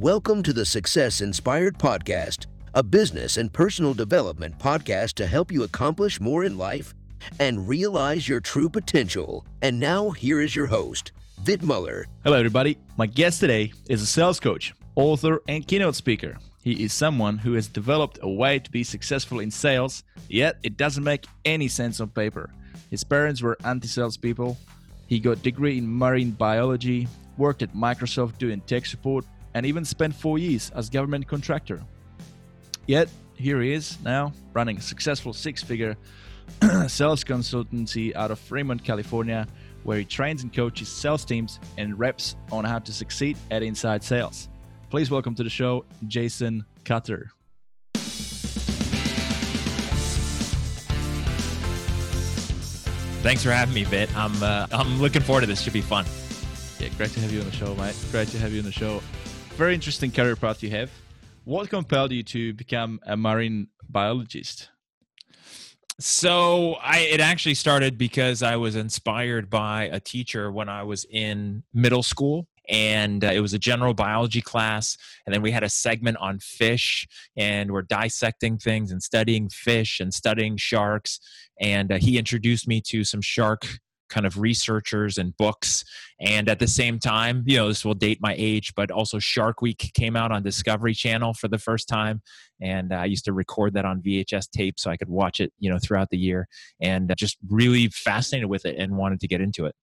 Welcome to the Success Inspired Podcast, a business and personal development podcast to help you accomplish more in life and realize your true potential. And now, here is your host, Vit Muller. Hello, everybody. My guest today is a sales coach, author, and keynote speaker. He is someone who has developed a way to be successful in sales, yet it doesn't make any sense on paper. His parents were anti-sales people. He got degree in marine biology, worked at Microsoft doing tech support, and even spent four years as government contractor. Yet here he is now running a successful six-figure sales consultancy out of Fremont, California, where he trains and coaches sales teams and reps on how to succeed at inside sales. Please welcome to the show, Jason Cutter. Thanks for having me, Vit. I'm uh, I'm looking forward to this. Should be fun. Yeah, great to have you on the show, mate. Great to have you on the show. Very interesting career path you have. What compelled you to become a marine biologist? So I it actually started because I was inspired by a teacher when I was in middle school and uh, it was a general biology class and then we had a segment on fish and we're dissecting things and studying fish and studying sharks and uh, he introduced me to some shark kind of researchers and books and at the same time you know this will date my age but also shark week came out on discovery channel for the first time and uh, i used to record that on vhs tape so i could watch it you know throughout the year and uh, just really fascinated with it and wanted to get into it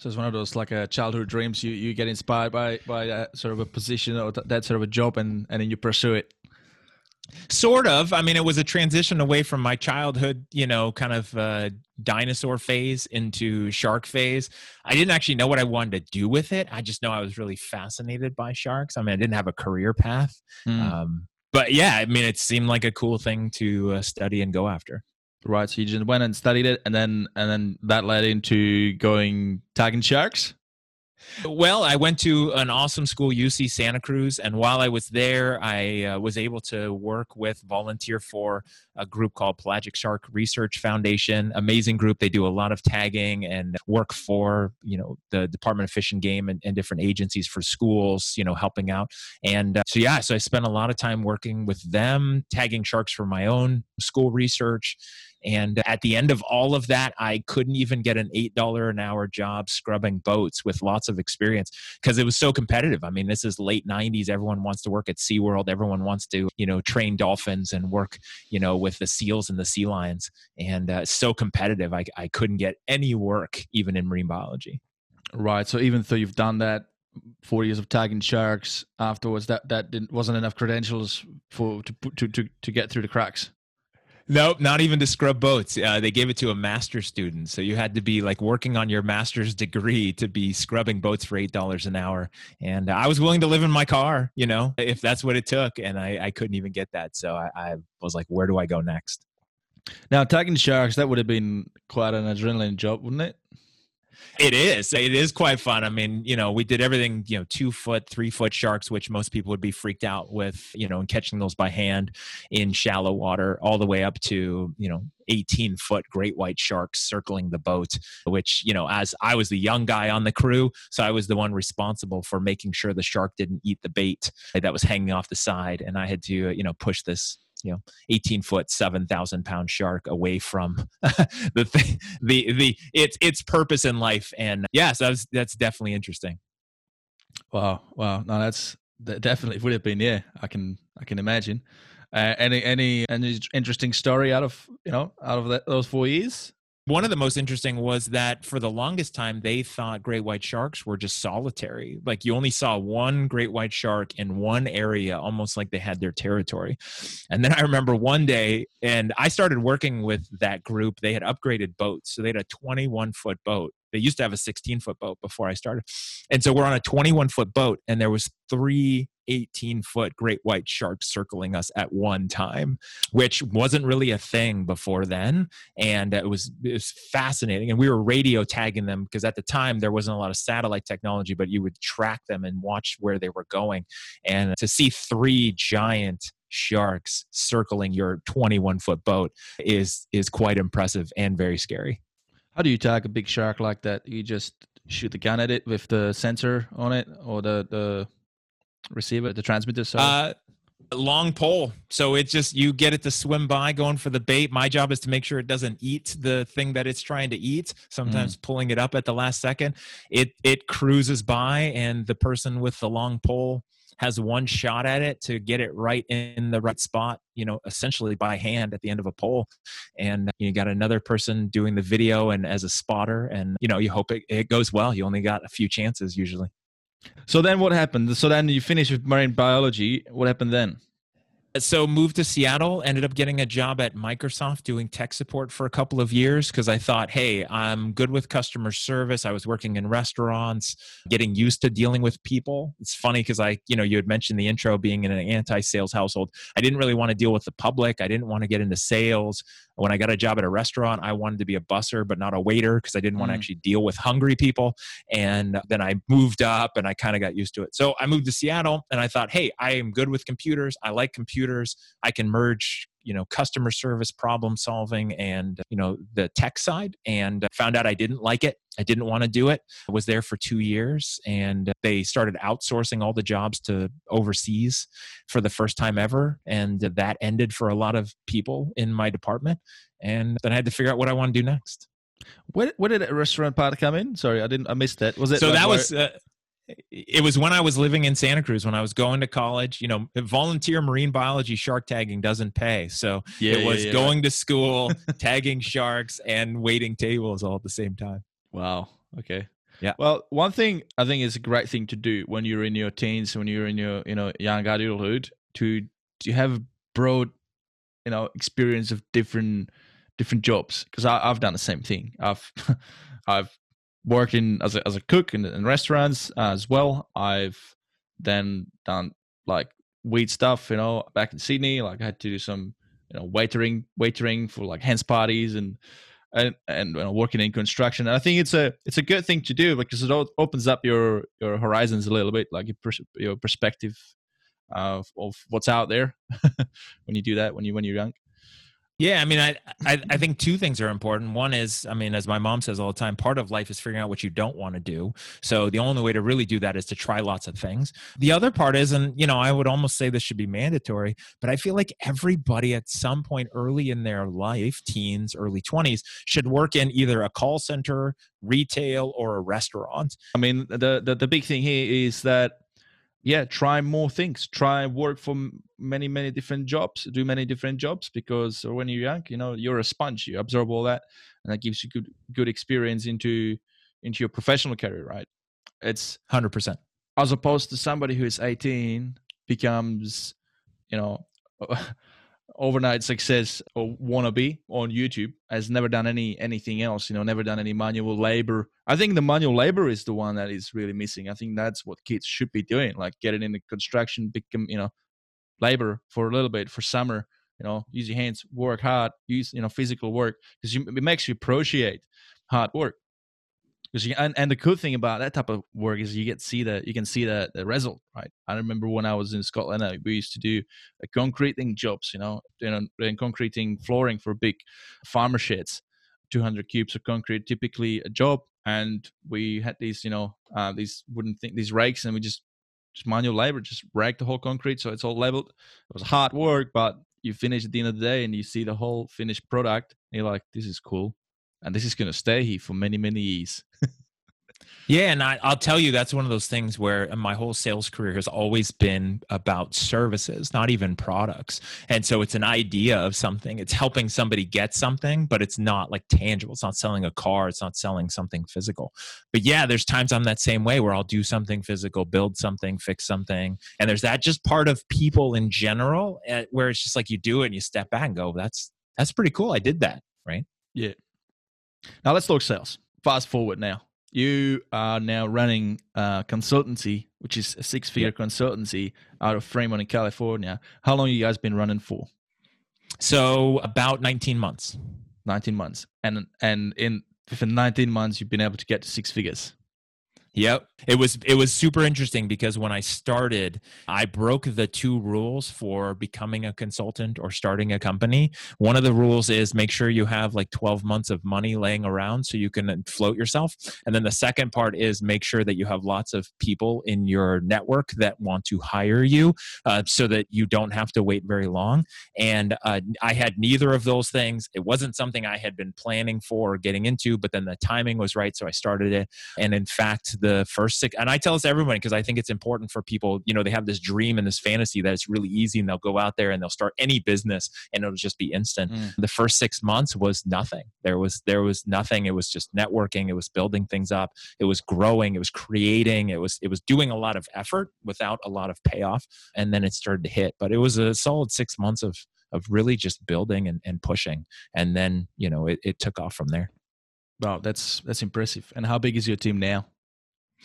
so it's one of those like uh, childhood dreams. You you get inspired by by that sort of a position or th- that sort of a job, and and then you pursue it. Sort of. I mean, it was a transition away from my childhood, you know, kind of uh, dinosaur phase into shark phase. I didn't actually know what I wanted to do with it. I just know I was really fascinated by sharks. I mean, I didn't have a career path. Mm. Um, but yeah, I mean, it seemed like a cool thing to uh, study and go after. Right. So you just went and studied it, and then and then that led into going tagging sharks. Well, I went to an awesome school, UC Santa Cruz, and while I was there, I uh, was able to work with, volunteer for a group called Pelagic Shark Research Foundation. Amazing group. They do a lot of tagging and work for, you know, the Department of Fish and Game and, and different agencies for schools, you know, helping out. And uh, so, yeah, so I spent a lot of time working with them, tagging sharks for my own school research and at the end of all of that, I couldn't even get an $8 an hour job scrubbing boats with lots of experience because it was so competitive. I mean, this is late 90s. Everyone wants to work at SeaWorld. Everyone wants to, you know, train dolphins and work, you know, with the seals and the sea lions. And uh, so competitive. I, I couldn't get any work even in marine biology. Right. So even though you've done that four years of tagging sharks afterwards, that that didn't, wasn't enough credentials for to, to to to get through the cracks. Nope, not even to scrub boats. Uh, they gave it to a master student, so you had to be like working on your master's degree to be scrubbing boats for eight dollars an hour. And I was willing to live in my car, you know, if that's what it took, and I, I couldn't even get that. So I, I was like, where do I go next? Now, tagging sharks, that would have been quite an adrenaline job, wouldn't it? It is. It is quite fun. I mean, you know, we did everything, you know, two foot, three foot sharks, which most people would be freaked out with, you know, and catching those by hand in shallow water, all the way up to, you know, 18 foot great white sharks circling the boat, which, you know, as I was the young guy on the crew, so I was the one responsible for making sure the shark didn't eat the bait that was hanging off the side. And I had to, you know, push this you know 18 foot 7000 pound shark away from the thing the the its its purpose in life. And yes that's that's definitely interesting. Wow wow. No that's that definitely would have been yeah i can i can imagine. Uh, any any any interesting story out of you know out of that, those four years one of the most interesting was that for the longest time they thought great white sharks were just solitary. Like you only saw one great white shark in one area almost like they had their territory. And then i remember one day and i started working with that group. They had upgraded boats. So they had a 21 foot boat. They used to have a 16 foot boat before i started. And so we're on a 21 foot boat and there was three 18 foot great white sharks circling us at one time, which wasn't really a thing before then. And it was, it was fascinating. And we were radio tagging them because at the time there wasn't a lot of satellite technology, but you would track them and watch where they were going. And to see three giant sharks circling your 21 foot boat is is quite impressive and very scary. How do you tag a big shark like that? You just shoot the gun at it with the sensor on it or the the receiver, the transmitter? Sorry. Uh, long pole. So it just you get it to swim by going for the bait. My job is to make sure it doesn't eat the thing that it's trying to eat. Sometimes Mm. pulling it up at the last second. It it cruises by and the person with the long pole has one shot at it to get it right in the right spot, you know, essentially by hand at the end of a pole. And you got another person doing the video and as a spotter and you know, you hope it, it goes well. You only got a few chances usually. So then what happened? So then you finished with marine biology. What happened then? So moved to seattle ended up getting a job at microsoft doing tech support for a couple of years because i thought hey i'm good with customer service i was working in restaurants getting used to dealing with people it's funny because i you know you had mentioned the intro being in an anti-sales household i didn't really want to deal with the public i didn't want to get into sales when i got a job at a restaurant i wanted to be a busser but not a waiter because i didn't want to Mm. actually deal with hungry people and then I moved up and I kind of got used to it. So I moved to Seattle and I thought, hey, I am good with computers. I like computers. I can merge, you know, customer service problem solving and, you know, the tech side and found out I didn't like it. I didn't want to do it. I was there for two years and they started outsourcing all the jobs to overseas for the first time ever. And that ended for a lot of people in my department. And then I had to figure out what I want to do next. Where, where did the restaurant part come in? Sorry, I didn't. I missed that. Was it so like that where- was uh, it was when i was living in santa cruz when i was going to college you know volunteer marine biology shark tagging doesn't pay so Yeah, it yeah, was yeah, going to school tagging sharks and waiting tables all at the same time Wow. Okay. Yeah. Well, one thing I think is a great thing to do when you're in your teens, when you're in your you know young adulthood, to to have broad, you know, experience of different different jobs. Because I've done the same thing. I've I've worked in as a as a cook in, in restaurants uh, as well. I've then done like weed stuff. You know, back in Sydney, like I had to do some you know waitering waitering for like hands parties and and and you know, working in construction. And I think it's a it's a good thing to do because it opens up your your horizons a little bit, like your pers- your perspective uh, of of what's out there when you do that when you when you're young. Yeah i mean I, I i think two things are important. One is i mean as my mom says all the time part of life is figuring out what you don't want to do. So the only way to really do that is to try lots of things. The other part is and you know i would almost say this should be mandatory but i feel like everybody at some point early in their life teens early 20s should work in either a call center retail or a restaurant. I mean, the the, the big thing here is that yeah, try more things. Try work for many many different jobs. Do many different jobs because when you're young, you know, you're a sponge. You absorb all that, and that gives you good good experience into into your professional career. Right? It's 100% as opposed to somebody who is 18 becomes you know overnight success or wannabe on youtube has never done any anything else you know never done any manual labor. I think the manual labor is the one that is really missing. I think that's what kids should be doing like getting into construction become you know labor for a little bit for summer you know use your hands work hard use you know physical work because it makes you appreciate hard work because you, and, and the cool thing about that type of work is you get see the you can see the, the result right? I remember when i was in scotland uh, we used to do uh, concreting jobs you know know doing concreting flooring for big farmer sheds 200 cubes of concrete typically a job and we had these you know uh, these wooden thing these rakes and we just just manual labor just rake the whole concrete so it's all leveled. It was hard work but you finish at the end of the day and you see the whole finished product and you're like this is cool and this is going to stay here for many many years Yeah, and I, I'll tell you that's one of those things where my whole sales career has always been about services, not even products. And so it's an idea of something. It's helping somebody get something, but it's not like tangible. It's not selling a car. It's not selling something physical. But yeah, there's times I'm that same way where I'll do something physical, build something, fix something, and there's that just part of people in general, eh, where it's just like you do it and you step back and go, "That's that's pretty cool. I did that." Right. Now let's talk sales. Fast forward now. You are now running a consultancy, which is a six-figure consultancy out of Fremont in California. How long you guys been running for? So about 19 months. 19 months. And and in within 19 months you've been able to get to six figures. Yep. It was it was super interesting because when I started, I broke the two rules for becoming a consultant or starting a company. One of the rules is make sure you have like 12 months of money laying around so you can float yourself. And then the second part is make sure that you have lots of people in your network that want to hire you uh, so that you don't have to wait very long. And uh, I had neither of those things. It wasn't something I had been planning for or getting into, but then the timing was right. So I started it. And in fact, the first six, and I tell this to everyone because I think it's important for people, you know, they have this dream and this fantasy that it's really easy and they'll go out there and they'll start any business and it'll just be instant. Mm. The first six months was nothing. There was, there was nothing. It was just networking. It was building things up. It was growing. It was creating. It was, it was doing a lot of effort without a lot of payoff. And then it started to hit, but it was a solid six months of, of really just building and, and pushing. And then, you know, it, it took off from there. Wow, that's that's impressive. And how big is your team now?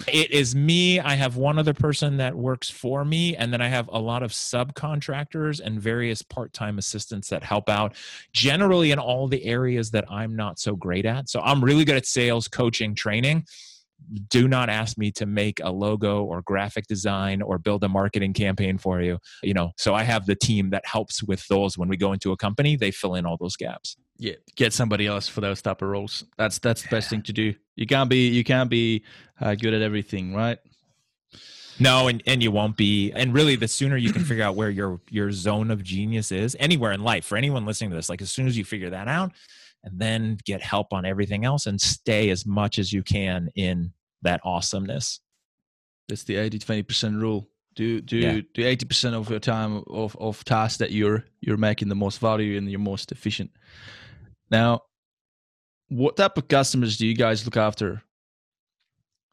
It is me. I have one other person that works for me, and then I have a lot of subcontractors and various part time assistants that help out generally in all the areas that I'm not so great at. So I'm really good at sales, coaching, training. Do not ask me to make a logo or graphic design or build a marketing campaign for you. You know, so I have the team that helps with those. When we go into a company, they fill in all those gaps. Yeah get somebody else for those type of roles. That's that's the best thing to do. You can't be you can't be uh, good at everything right? No and, and you won't be. And really the sooner you can figure out where your your zone of genius is anywhere in life for anyone listening to this like as soon as you figure that out and then get help on everything else and stay as much as you can in that awesomeness that's the 80 20% rule do do yeah. do 80% of your time of, of tasks that you're you're making the most value and you're most efficient now, what type of customers do you guys look after?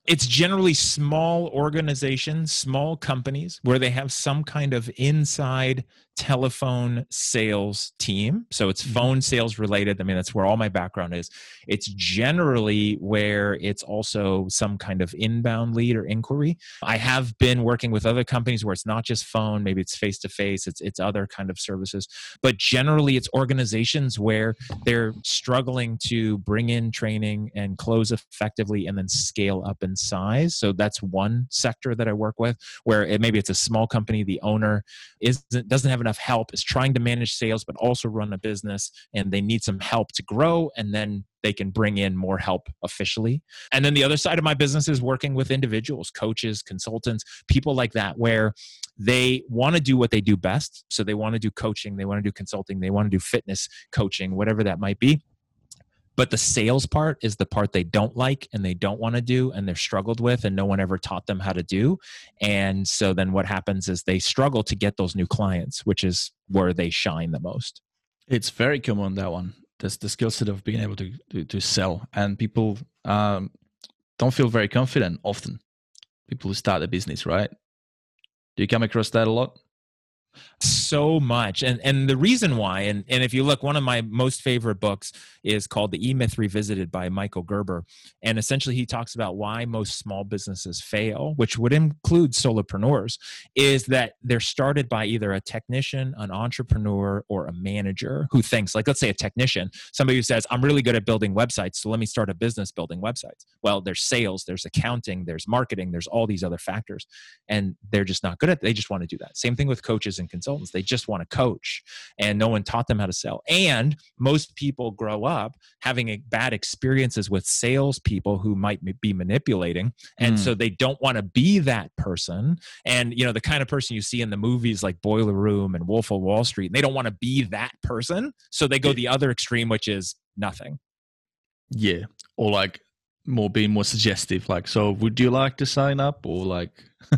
It's generally small organizations, small companies where they have some kind of inside telephone sales team. So it's mm-hmm. phone sales related. I mean, that's where all my background is. It's generally where it's also some kind of inbound lead or inquiry. I have been working with other companies where it's not just phone, maybe it's face to face, it's it's other kind of services. But generally it's organizations where they're struggling to bring in training and close effectively and then scale up in size. So that's one sector that I work with where it, maybe it's a small company, the owner isn't doesn't have enough help, is trying to manage sales, but also run a business, and they need some help to grow, and then they can bring in more help officially. And then the other side of my business is working with individuals, coaches, consultants, people like that, where they want to do what they do best. So they want to do coaching, they want to do consulting, they want to do fitness coaching, whatever that might be but the sales part is the part they don't like and they don't want to do and they're struggled with and no one ever taught them how to do. And so then what happens is they struggle to get those new clients which is where they shine the most. It's very common that one. There's the skill set of being able to, to, to sell and people um, don't feel very confident often. People who start a business right? Do you come across that a lot so much. And and the reason why and and if you look one of my most favorite books is called the e-myth revisited by michael gerber. And essentially he talks about why most small businesses fail which would include solopreneurs is that they're started by either a technician an entrepreneur or a manager who thinks like let's say a technician somebody who says i'm really good at building websites so let me start a business building websites. Well there's sales there's accounting there's marketing there's all these other factors and they're just not good at it. they just want to do that. Same thing with coaches and consultants. They just want to coach, and no one taught them how to sell. And most people grow up having a bad experiences with salespeople who might be manipulating, and mm. so they don't want to be that person. And you know, the kind of person you see in the movies like Boiler Room and Wolf of Wall Street, and they don't want to be that person, so they go the other extreme, which is nothing. Yeah, or like more being more suggestive like so would you like to sign up or like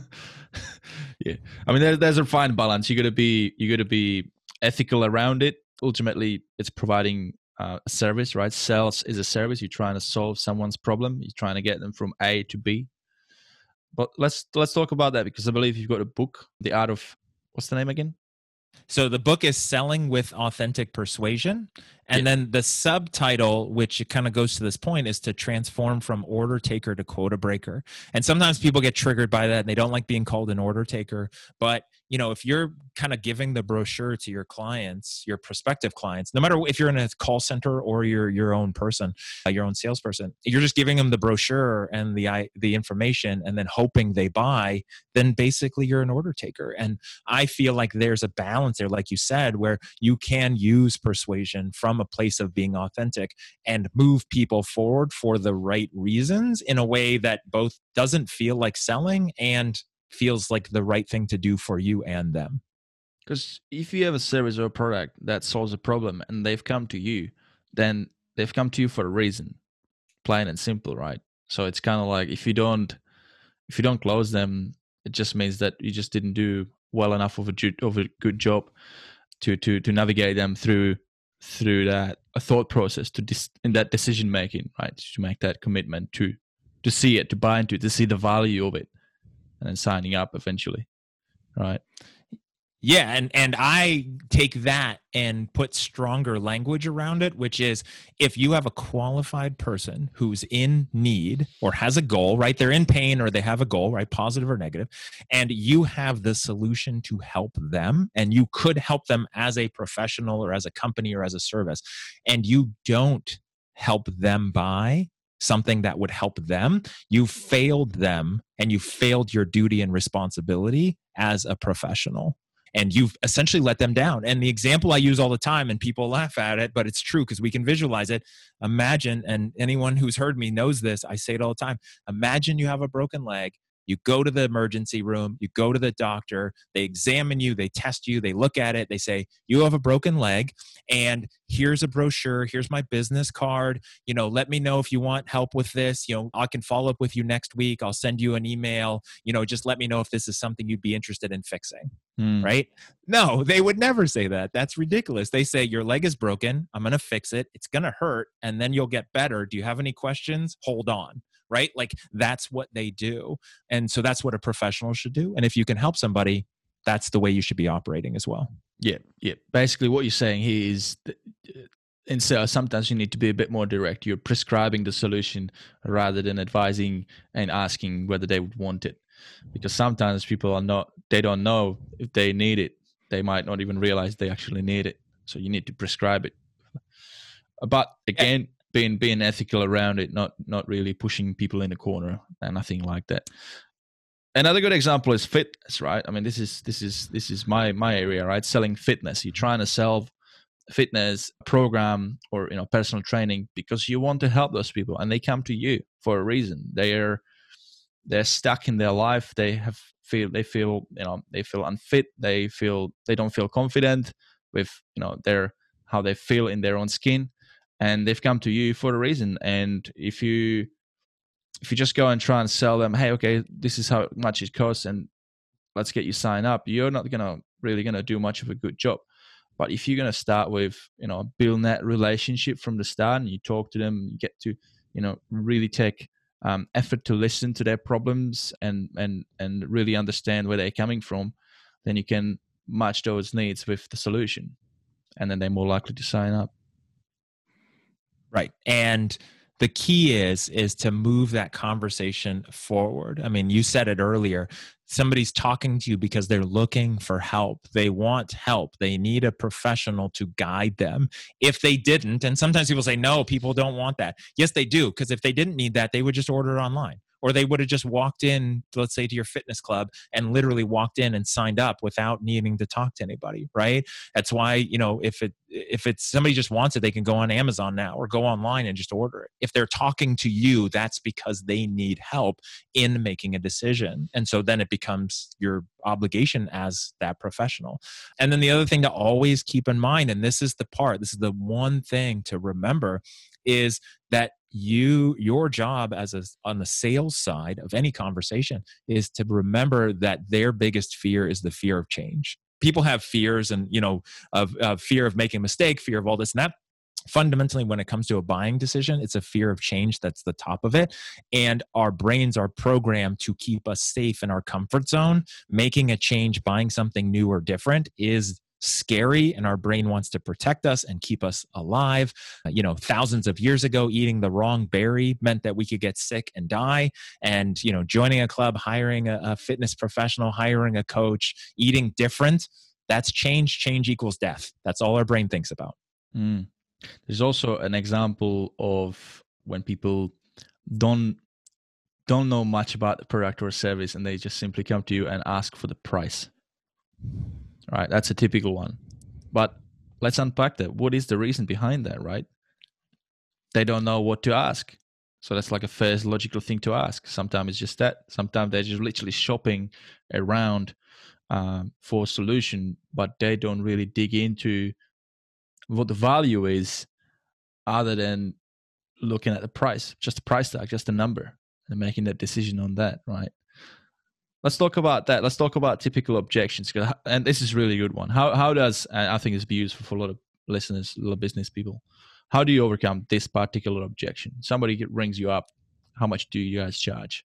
yeah. I mean there, there's a fine balance. You got to be you got to be ethical around it. Ultimately it's providing uh, a service right? Sales is a service. You're trying to solve someone's problem. You're trying to get them from a to b. But let's let's talk about that because i believe you've got a book the art of what's the name again? So the book is Selling with Authentic Persuasion. And Yeah. then the subtitle, which it kind of goes to this point, is to transform from order taker to quota breaker. And sometimes people get triggered by that and they don't like being called an order taker. But you know, if you're kind of giving the brochure to your clients, your prospective clients, no matter if you're in a call center or you're your own person, uh, your own salesperson, you're just giving them the brochure and the i- the information, and then hoping they buy. Then basically, you're an order taker. And I feel like there's a balance there, like you said, where you can use persuasion from a place of being authentic and move people forward for the right reasons in a way that both doesn't feel like selling and feels like the right thing to do for you and them. Because if you have a service or a product that solves a problem and they've come to you, then they've come to you for a reason, plain and simple, right? So it's kind of like if you don't, if you don't close them, it just means that you just didn't do well enough of a of a good job to to to navigate them through through that a thought process to dis- in that decision making, right? To make that commitment to to see it, to buy into it, to see the value of it, and then signing up eventually, right? Yeah, and and I take that and put stronger language around it, which is if you have a qualified person who's in need or has a goal, right? They're in pain or they have a goal, right? Positive or negative, and you have the solution to help them, and you could help them as a professional or as a company or as a service, and you don't help them buy something that would help them, you failed them and you failed your duty and responsibility as a professional and you've essentially let them down. And the example I use all the time, and people laugh at it, but it's true because we can visualize it. Imagine, and anyone who's heard me knows this, I say it all the time. Imagine you have a broken leg. You go to the emergency room, you go to the doctor, they examine you, they test you, they look at it, they say, You have a broken leg, and here's a brochure, here's my business card. You know, let me know if you want help with this. You know, I can follow up with you next week. I'll send you an email. You know, just let me know if this is something you'd be interested in fixing Hmm. right? No, they would never say that. That's ridiculous. They say, Your leg is broken. I'm going to fix it. It's going to hurt, and then you'll get better. Do you have any questions? Hold on, right? Like that's what they do. And so that's what a professional should do. And if you can help somebody, that's the way you should be operating as well. Yeah, yeah. Basically, what you're saying here is, that, uh, in sales, sometimes you need to be a bit more direct. You're prescribing the solution rather than advising and asking whether they would want it, because sometimes people are not, they don't know if they need it. They might not even realize they actually need it. So you need to prescribe it. But again, being being ethical around it, not not really pushing people in a corner and nothing like that. Another good example is fitness, right? I mean, this is this is this is my my area, right? Selling fitness. You're trying to sell fitness program or you know personal training because you want to help those people and they come to you for a reason. They're they're stuck in their life. They have feel they feel you know they feel unfit. They feel they don't feel confident with you know their how they feel in their own skin, and they've come to you for a reason. And if you if you just go and try and sell them, hey, okay, this is how much it costs, and let's get you signed up, you're not gonna really gonna do much of a good job. But if you're gonna start with, you know, building that relationship from the start, and you talk to them, you get to, you know, really take um, effort to listen to their problems and and and really understand where they're coming from, then you can match those needs with the solution, and then they're more likely to sign up. Right. And the key is is to move that conversation forward. I mean, you said it earlier. Somebody's talking to you because they're looking for help. They want help. They need a professional to guide them. If they didn't, and sometimes people say no, people don't want that. Yes, they do because if they didn't need that, they would just order it online. Or they would have just walked in, let's say to your fitness club and literally walked in and signed up without needing to talk to anybody, right? That's why, you know, if it if it's somebody just wants it, they can go on Amazon now or go online and just order it. If they're talking to you, that's because they need help in making a decision. And so then it becomes your obligation as that professional. And then the other thing to always keep in mind, and this is the part, this is the one thing to remember, is that you your job as a on the sales side of any conversation is to remember that their biggest fear is the fear of change. People have fears and you know of, of fear of making a mistake fear of all this and that fundamentally when it comes to a buying decision it's a fear of change that's the top of it and our brains are programmed to keep us safe in our comfort zone. Making a change buying something new or different is scary and our brain wants to protect us and keep us alive. Uh, you know, thousands of years ago, eating the wrong berry meant that we could get sick and die. And, you know, joining a club, hiring a, a fitness professional, hiring a coach, eating different, that's change. Change equals death. That's all our brain thinks about. Mm. There's also an example of when people don't don't know much about the product or service and they just simply come to you and ask for the price right? That's a typical one. But let's unpack that. What is the reason behind that right? They don't know what to ask. So that's like a first logical thing to ask. Sometimes it's just that. Sometimes they're just literally shopping around um, for a solution but they don't really dig into what the value is other than looking at the price just the price tag just the number and making that decision on that, right? Let's talk about that. Let's talk about typical objections, and this is really good one. How how does I think it's be useful for a lot of listeners, a lot of business people. How do you overcome this particular objection? Somebody rings you up. How much do you guys charge?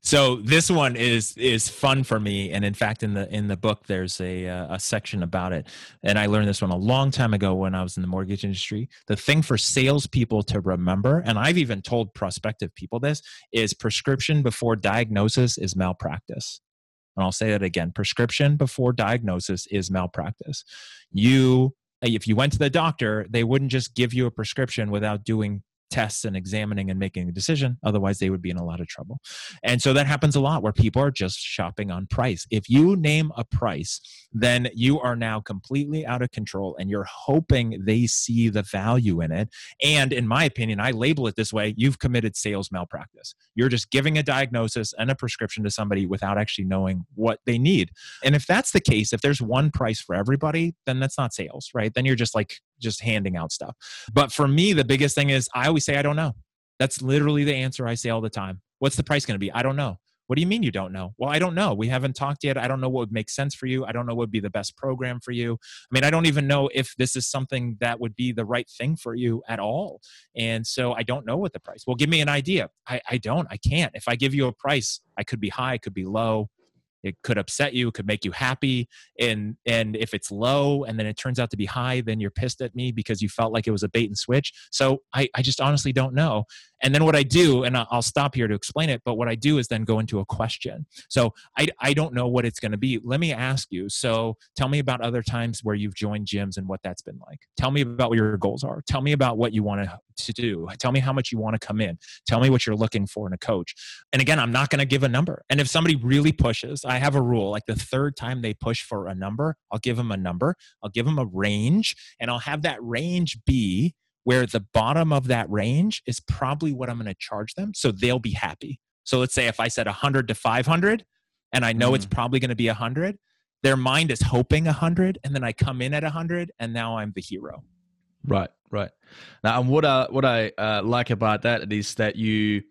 So this one is is fun for me, and in fact, in the in the book, there's a uh, a section about it. And I learned this one a long time ago when I was in the mortgage industry. The thing for salespeople to remember, and I've even told prospective people this, is prescription before diagnosis is malpractice. And I'll say that again: prescription before diagnosis is malpractice. You if you went to the doctor, they wouldn't just give you a prescription without doing tests and examining and making a decision. Otherwise, they would be in a lot of trouble. And so that happens a lot where people are just shopping on price. If you name a price, then you are now completely out of control and you're hoping they see the value in it. And in my opinion, I label it this way you've committed sales malpractice. You're just giving a diagnosis and a prescription to somebody without actually knowing what they need. And if that's the case, if there's one price for everybody, then that's not sales, right? Then you're just like just handing out stuff. But for me, the biggest thing is I always say, I don't know. That's literally the answer I say all the time. What's the price going to be? I don't know. What do you mean you don't know? Well, I don't know. We haven't talked yet. I don't know what would make sense for you. I don't know what would be the best program for you. I mean, I don't even know if this is something that would be the right thing for you at all. And so I don't know what the price. Well, give me an idea. I, I don't. I can't. If I give you a price, I could be high, I could be low it could upset you it could make you happy and and if it's low and then it turns out to be high then you're pissed at me because you felt like it was a bait and switch. So i, I just honestly don't know and then what i do and i'll stop here to explain it but what i do is then go into a question so i, I don't know what it's going to be let me ask you so tell me about other times where you've joined gyms and what that's been like tell me about what your goals are tell me about what you want to do. Tell me how much you want to come in. Tell me what you're looking for in a coach. And again, I'm not going to give a number. And if somebody really pushes, I have a rule like the third time they push for a number, I'll give them a number, I'll give them a range, and I'll have that range be where the bottom of that range is probably what I'm going to charge them. So they'll be happy. So let's say if I said 100 to 500 and I know mm. it's probably going to be 100, their mind is hoping 100 and then I come in at 100 and now I'm the hero. Right, right. Now, and what I what I uh, like about that is that you,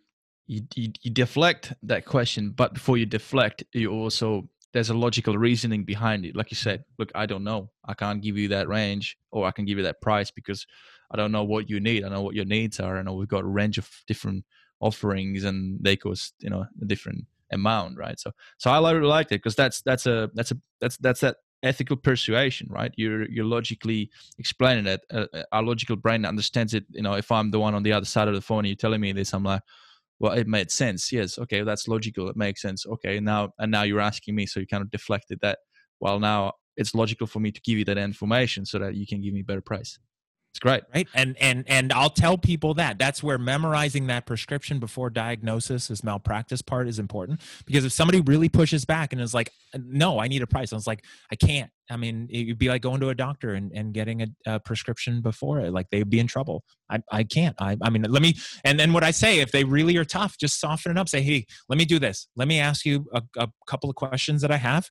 you you you deflect that question, but before you deflect, you also there's a logical reasoning behind it. Like you said, look, I don't know. I can't give you that range, or I can give you that price because I don't know what you need. I know what your needs are. I know we've got a range of different offerings, and they cost you know a different amount, right? So, so I really like it because that's that's a that's a that's that's that ethical persuasion right you're you're logically explaining it uh, uh, our logical brain understands it you know if i'm the one on the other side of the phone and you're telling me this i'm like well it made sense yes okay that's logical it makes sense okay now and now you're asking me so you kind of deflected that. Well now it's logical for me to give you that information so that you can give me better price it's great. Right. And and and I'll tell people that. That's where memorizing that prescription before diagnosis is malpractice part is important. Because if somebody really pushes back and is like, no, I need a price. I was like, I can't. I mean, it'd be like going to a doctor and, and getting a, a prescription before it. Like they'd be in trouble. I, I can't. I, I mean, let me, and then what I say, if they really are tough, just soften it up. Say, hey, let me do this. Let me ask you a, a couple of questions that I have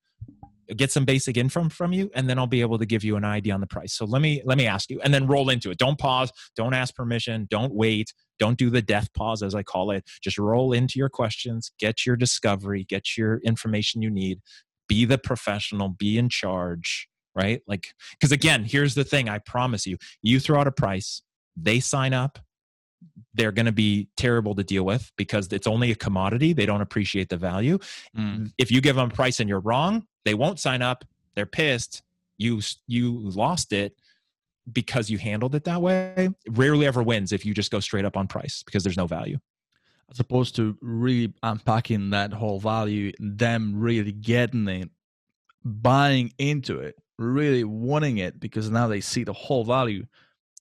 get some basic info from you and then i'll be able to give you an idea on the price so let me let me ask you and then roll into it don't pause don't ask permission don't wait don't do the death pause as i call it just roll into your questions get your discovery get your information you need be the professional be in charge right like because again here's the thing i promise you you throw out a price they sign up they're going to be terrible to deal with because it's only a commodity. They don't appreciate the value. Mm. If you give them a price and you're wrong, they won't sign up. They're pissed. you you lost it because you handled it that way rarely ever wins if you just go straight up on price because there's no value as opposed to really unpacking that whole value them really getting it buying into it really wanting it because now they see the whole value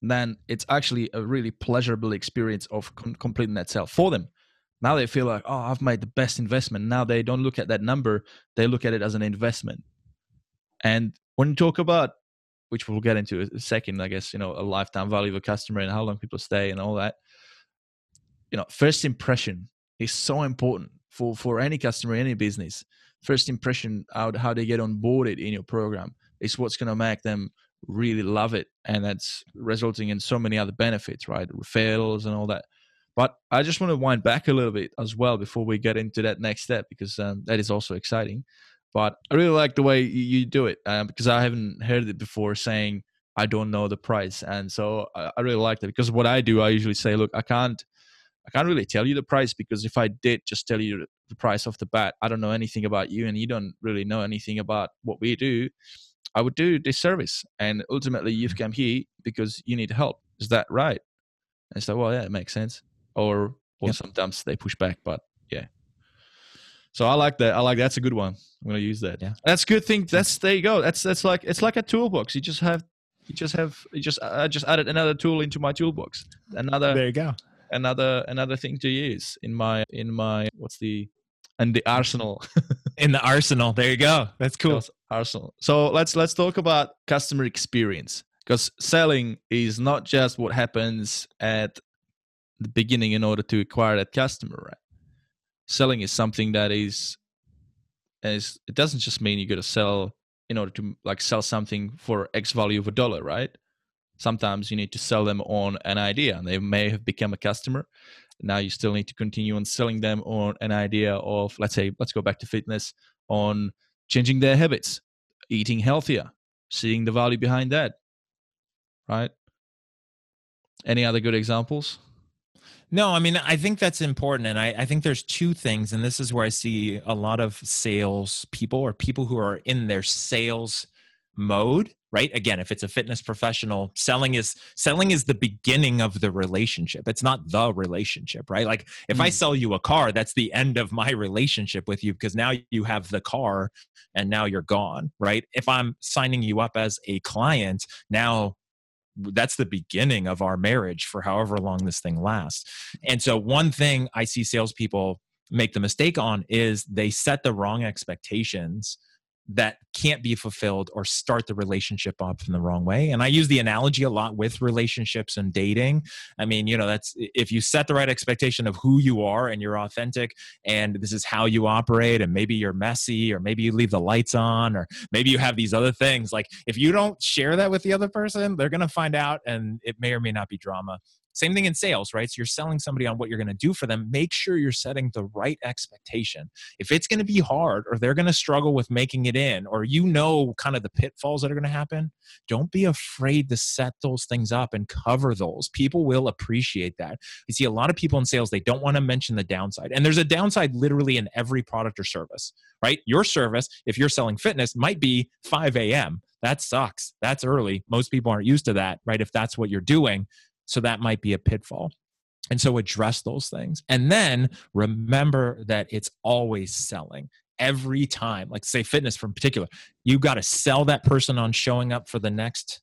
then it's actually a really pleasurable experience of com- completing that sale for them now they feel like oh i've made the best investment. Now they don't look at that number they look at it as an investment. And when you talk about which we'll get into a second i guess you know a lifetime value of a customer and how long people stay and all that you know first impression is so important for for any customer any business. First impression how, how they get on boarded in your program is what's going to make them really love it and that's resulting in so many other benefits right? Referrals and all that but i just want to wind back a little bit as well before we get into that next step because um, that is also exciting but i really like the way you do it um, because i haven't heard it before saying i don't know the price and so I, I really like that because what i do i usually say look i can't I can't really tell you the price because if I did just tell you the price off the bat, I don't know anything about you and you don't really know anything about what we do. I would do this service. And ultimately, you've come here because you need help. Is that right? And like, well, yeah, it makes sense. Or, or yep. sometimes they push back, but yeah. So I like that. I like that's a good one. I'm gonna use that. Yeah, that's a good thing. That's there you go. That's that's like it's like a toolbox. You just have you just have you just I just added another tool into my toolbox. Another there you go. Another another thing to use in my in my what's the and the arsenal in the arsenal there you go that's cool arsenal so let's let's talk about customer experience because selling is not just what happens at the beginning in order to acquire that customer right? Selling is something that is is it doesn't just mean you got to sell in order to like sell something for x value of a dollar right? Sometimes you need to sell them on an idea and they may have become a customer. Now you still need to continue on selling them on an idea of let's say let's go back to fitness on changing their habits eating healthier seeing the value behind that right? Any other good examples no, I mean, I think that's important. And I, I, think there's two things. And this is where I see a lot of sales people or people who are in their sales mode right again if it's a fitness professional selling is selling is the beginning of the relationship it's not the relationship right like if mm. i sell you a car that's the end of my relationship with you because now you have the car and now you're gone right if i'm signing you up as a client now that's the beginning of our marriage for however long this thing lasts. Mm-hmm. And so one thing i see salespeople make the mistake on is they set the wrong expectations that can't be fulfilled or start the relationship off in the wrong way. And I use the analogy a lot with relationships and dating. I mean, you know, that's if you set the right expectation of who you are and you're authentic and this is how you operate, and maybe you're messy, or maybe you leave the lights on, or maybe you have these other things. Like if you don't share that with the other person, they're going to find out and it may or may not be drama. Same thing in sales, right? So you're selling somebody on what you're going to do for them. Make sure you're setting the right expectation. If it's going to be hard or they're going to struggle with making it in, or you know kind of the pitfalls that are going to happen, don't be afraid to set those things up and cover those. People will appreciate that. You see a lot of people in sales, they don't want to mention the downside. And there's a downside literally in every product or service, right? Your service, if you're selling fitness, might be 5 a.m. That sucks. That's early. Most people aren't used to that, right? If that's what you're doing. So that might be a pitfall. And so address those things. And then remember that it's always selling every time. Like say fitness from particular, you got to sell that person on showing up for the next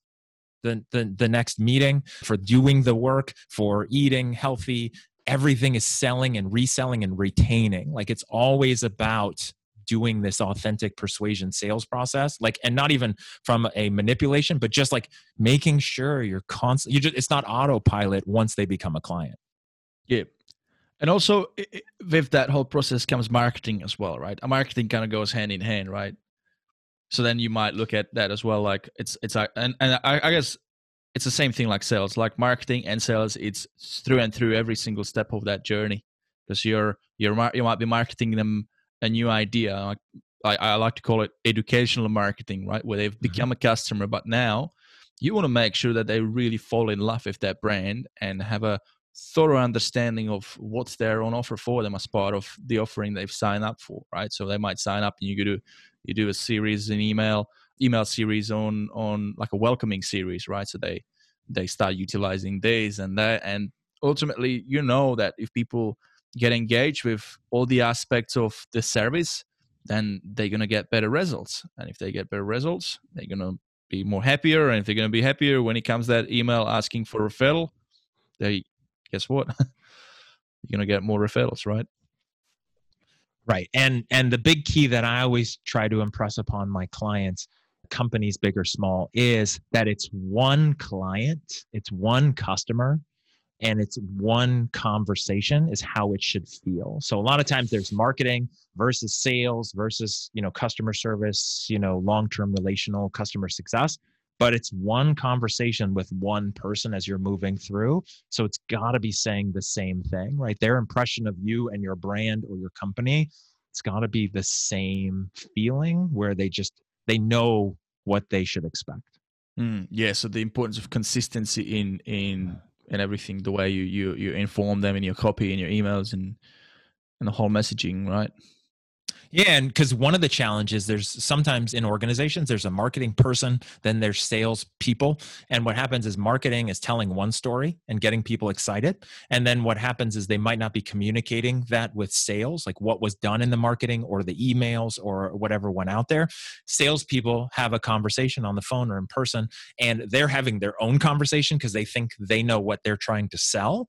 the, the the next meeting, for doing the work, for eating healthy. Everything is selling and reselling and retaining. Like it's always about doing this authentic persuasion sales process like and not even from a manipulation but just like making sure you're constant you just it's not autopilot once they become a client. Yeah. And also with that whole process comes marketing as well right? A marketing kind of goes hand in hand right? So then you might look at that as well like it's it's uh, and, and I, I guess it's the same thing like sales. Like marketing and sales it's through and through every single step of that journey because you're you're you might be marketing them a new idea. I, I like to call it educational marketing, right? Where they've mm-hmm. become mm-hmm. a customer, but now you want to make sure that they really fall in love with that brand and have a thorough understanding of what's there on offer for them as part of the offering they've signed up for, right? So they might sign up and you do you do a series, an email email series on on like a welcoming series, right? So they they start utilizing this and that, and ultimately, you know that if people get engaged with all the aspects of the service, then they're gonna get better results. And if they get better results, they're gonna be more happier. And if they're gonna be happier when it comes that email asking for referral, they guess what? you're gonna get more referrals, right? Right. And and the big key that I always try to impress upon my clients, companies big or small, is that it's one client, it's one customer, and it's one conversation is how it should feel. So a lot of times there's marketing versus sales versus, you know, customer service, you know, long-term relational customer success but it's one conversation with one person as you're moving through. So it's got to be saying the same thing, right? Their impression of you and your brand or your company, it's got to be the same feeling where they just they know what they should expect. Mm, yeah. So the importance of consistency in in in everything, the way you you you inform them in your copy and your emails and and the whole messaging, right? Yeah, and because one of the challenges there's sometimes in organizations there's a marketing person, then there's sales people, and what happens is marketing is telling one story and getting people excited, and then what happens is they might not be communicating that with sales, like what was done in the marketing or the emails or whatever went out there. Salespeople have a conversation on the phone or in person, and they're having their own conversation because they think they know what they're trying to sell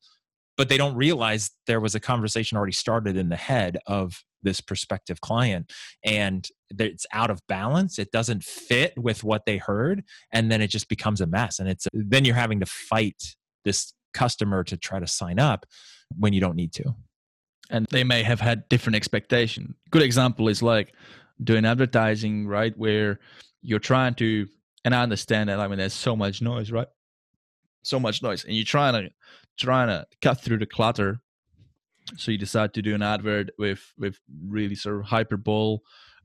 but they don't realize there was a conversation already started in the head of this prospective client and it's out of balance it doesn't fit with what they heard and then it just becomes a mess and it's then you're having to fight this customer to try to sign up when you don't need to. And they may have had different expectation. Good example is like doing advertising right where you're trying to and i understand that i mean there's so much noise right? So much noise and you're trying to trying to cut through the clutter so you decide to do an advert with with really sort of hyperbole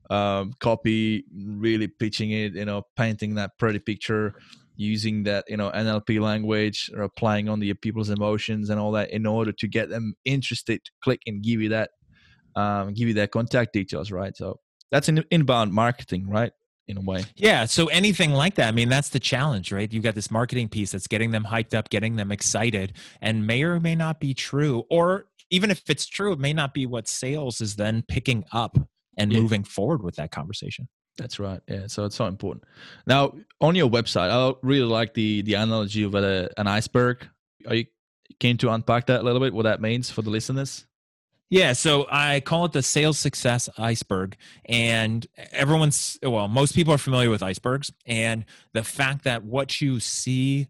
um, copy really pitching it you know painting that pretty picture using that you know nlp language or applying on the people's emotions and all that in order to get them interested to click and give you that um, give you their contact details right so that's an inbound marketing right in a way. Yeah. So anything like that, I mean, that's the challenge, right? You've got this marketing piece that's getting them hyped up, getting them excited, and may or may not be true. Or even if it's true, it may not be what sales is then picking up and yeah. moving forward with that conversation. That's right. Yeah. So it's so important. Now, on your website, I really like the the analogy of a, an iceberg. Are you keen to unpack that a little bit? What that means for the listeners? Yeah, so I call it the sales success iceberg. And everyone's, well, most people are familiar with icebergs. And the fact that what you see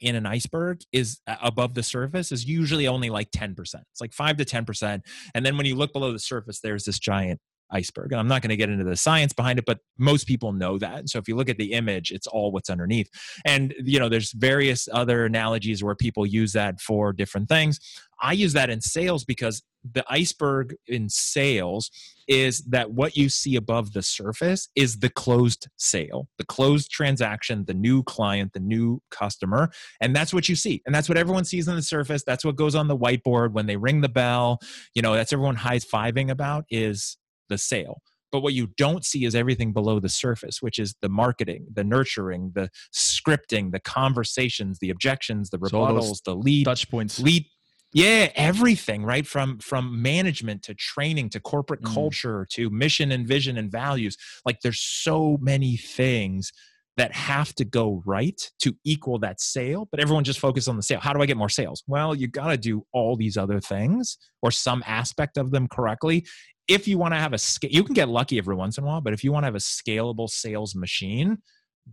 in an iceberg is uh, above the surface is usually only like 10%. It's like 5 to 10%. And then when you look below the surface, there's this giant iceberg. And I'm not going to get into the science behind it, but most people know that. So if you look at the image, it's all what's underneath. And, you know, there's various other analogies where people use that for different things. I use that in sales because the iceberg in sales is that what you see above the surface is the closed sale, the closed transaction, the new client, the new customer. And that's what you see. And that's what everyone sees on the surface. That's what goes on the whiteboard when they ring the bell. You know, that's everyone high fiving about is the sale. But what you don't see is everything below the surface, which is the marketing, the nurturing, the scripting, the conversations, the objections, the rebuttals, so the lead touch points, lead yeah everything right? From from management to training to corporate mm. culture to mission and vision and values. Like there's so many things that have to go right to equal that sale but everyone just focus on the sale. How do i get more sales? Well you got to do all these other things or some aspect of them correctly if you want to have a scale, you can get lucky every once in a while, but if you want to have a scalable sales machine,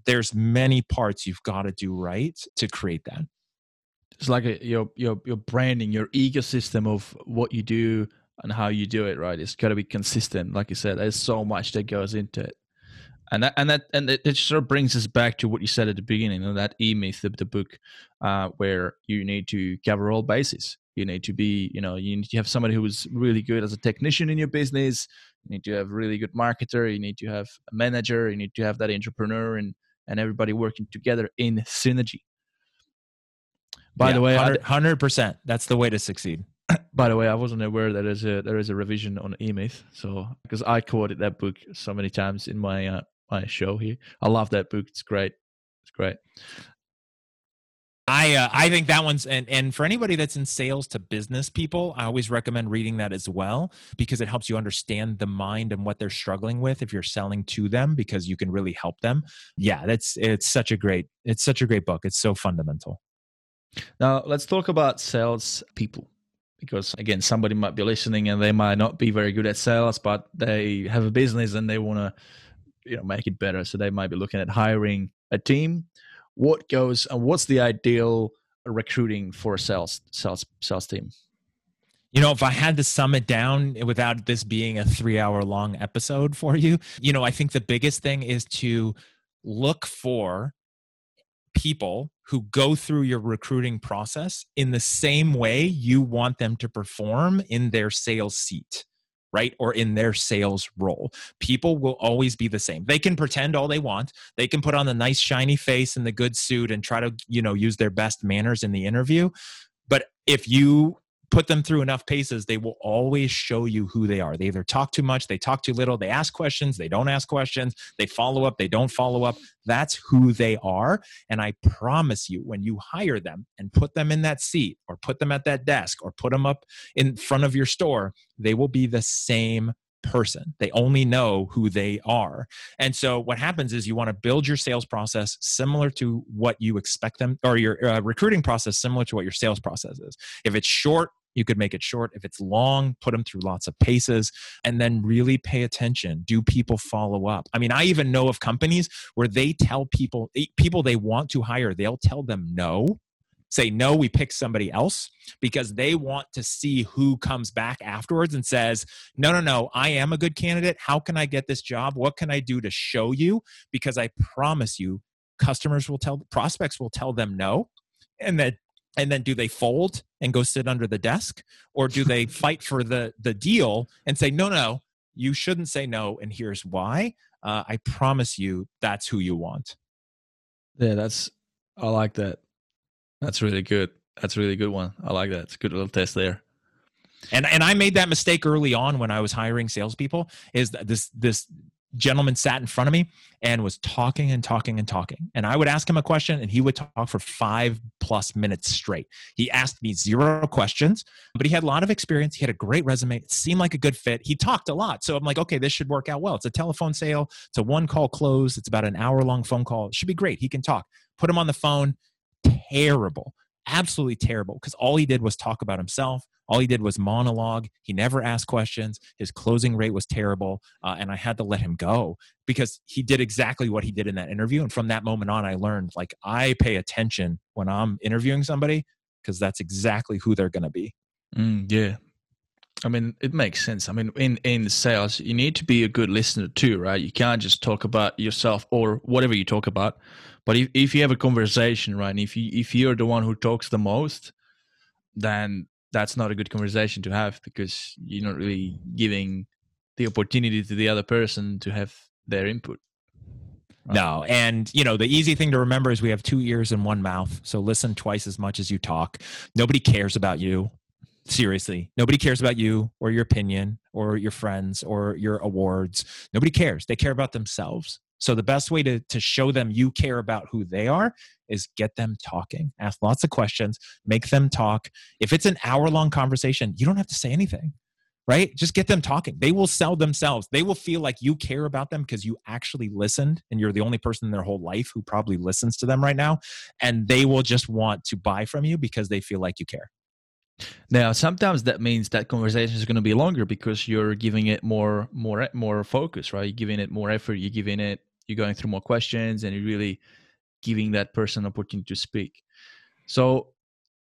there's many parts you've got to do right to create that. It's like a, your your your branding, your ecosystem of what you do and how you do it. Right, it's got to be consistent. Like you said, there's so much that goes into it, and that and that and it, it sort of brings us back to what you said at the beginning, know, that e myth of the book, uh, where you need to cover all bases. You need to be you know you need to have somebody who is really good as a technician in your business. You need to have a really good marketer. You need to have a manager. You need to have that entrepreneur and and everybody working together in synergy. By yeah, the way 100 percent. That's the way to succeed. By the way i wasn't aware that there's a there is a revision on e-myth. So because i quoted that book so many times in my uh, my show here. I love that book. It's great. It's great. I uh, I think that one's and and for anybody that's in sales to business people, I always recommend reading that as well because it helps you understand the mind and what they're struggling with if you're selling to them because you can really help them. Yeah, that's it's such a great it's such a great book. It's so fundamental. Now let's talk about sales people because again somebody might be listening and they might not be very good at sales but they have a business and they want to you know make it better. So they might be looking at hiring a team. What goes and what's the ideal recruiting for a sales sales sales team? You know, if I had to sum it down without this being a three hour long episode for you, you know, I think the biggest thing is to look for people who go through your recruiting process in the same way you want them to perform in their sales seat right? Or in their sales role. People will always be the same. They can pretend all they want. They can put on the nice shiny face and the good suit and try to, you know, use their best manners in the interview. But if you put them through enough paces, they will always show you who they are. They either talk too much, they talk too little, they ask questions, they don't ask questions, they follow up, they don't follow up. That's who they are. And I promise you, when you hire them and put them in that seat or put them at that desk or put them up in front of your store, they will be the same person. They only know who they are. And so what happens is you want to build your sales process similar to what you expect them or your uh, recruiting process similar to what your sales process is. If it's short, you could make it short. If it's long, put them through lots of paces and then really pay attention. Do people follow up? I mean, I even know of companies where they tell people people they want to hire, they'll tell them no say no we pick somebody else because they want to see who comes back afterwards and says no no no i am a good candidate. How can i get this job? What can i do to show you? Because i promise you customers will tell prospects will tell them no and that and then do they fold and go sit under the desk? Or do they fight for the the deal and say no no you shouldn't say no and here's why. Uh, i promise you that's who you want. Yeah that's i like that that's really good. That's a really good one. I like that. It's a good little test there. And and I made that mistake early on when I was hiring salespeople. Is this this gentleman sat in front of me and was talking and talking and talking. And I would ask him a question and he would talk for five plus minutes straight. He asked me zero questions, but he had a lot of experience. He had a great resume. It seemed like a good fit. He talked a lot. So I'm like, okay, this should work out well. It's a telephone sale, it's a one call close, it's about an hour long phone call. It should be great. He can talk. Put him on the phone terrible, absolutely terrible, because all he did was talk about himself. All he did was monologue. He never asked questions. His closing rate was terrible. Uh, and I had to let him go because he did exactly what he did in that interview. And from that moment on, I learned like I pay attention when I'm interviewing somebody because that's exactly who they're going to be. Mm, yeah. I mean, it makes sense. I mean, in in sales, you need to be a good listener too, right? You can't just talk about yourself or whatever you talk about, but if, if you have a conversation, right, and if you if you're the one who talks the most, then that's not a good conversation to have because you're not really giving the opportunity to the other person to have their input. Right? No, and you know the easy thing to remember is we have two ears and one mouth, so listen twice as much as you talk. Nobody cares about you. Seriously, nobody cares about you or your opinion or your friends or your awards. Nobody cares. They care about themselves. So the best way to, to show them you care about who they are is get them talking. Ask lots of questions, make them talk. If it's an hour long conversation, you don't have to say anything, right? Just get them talking. They will sell themselves. They will feel like you care about them because you actually listened and you're the only person in their whole life who probably listens to them right now. And they will just want to buy from you because they feel like you care. Now, sometimes that means that conversation is going to be longer because you're giving it more, more, more focus, right? You're giving it more effort. You're giving it you're going through more questions and you're really giving that person opportunity to speak so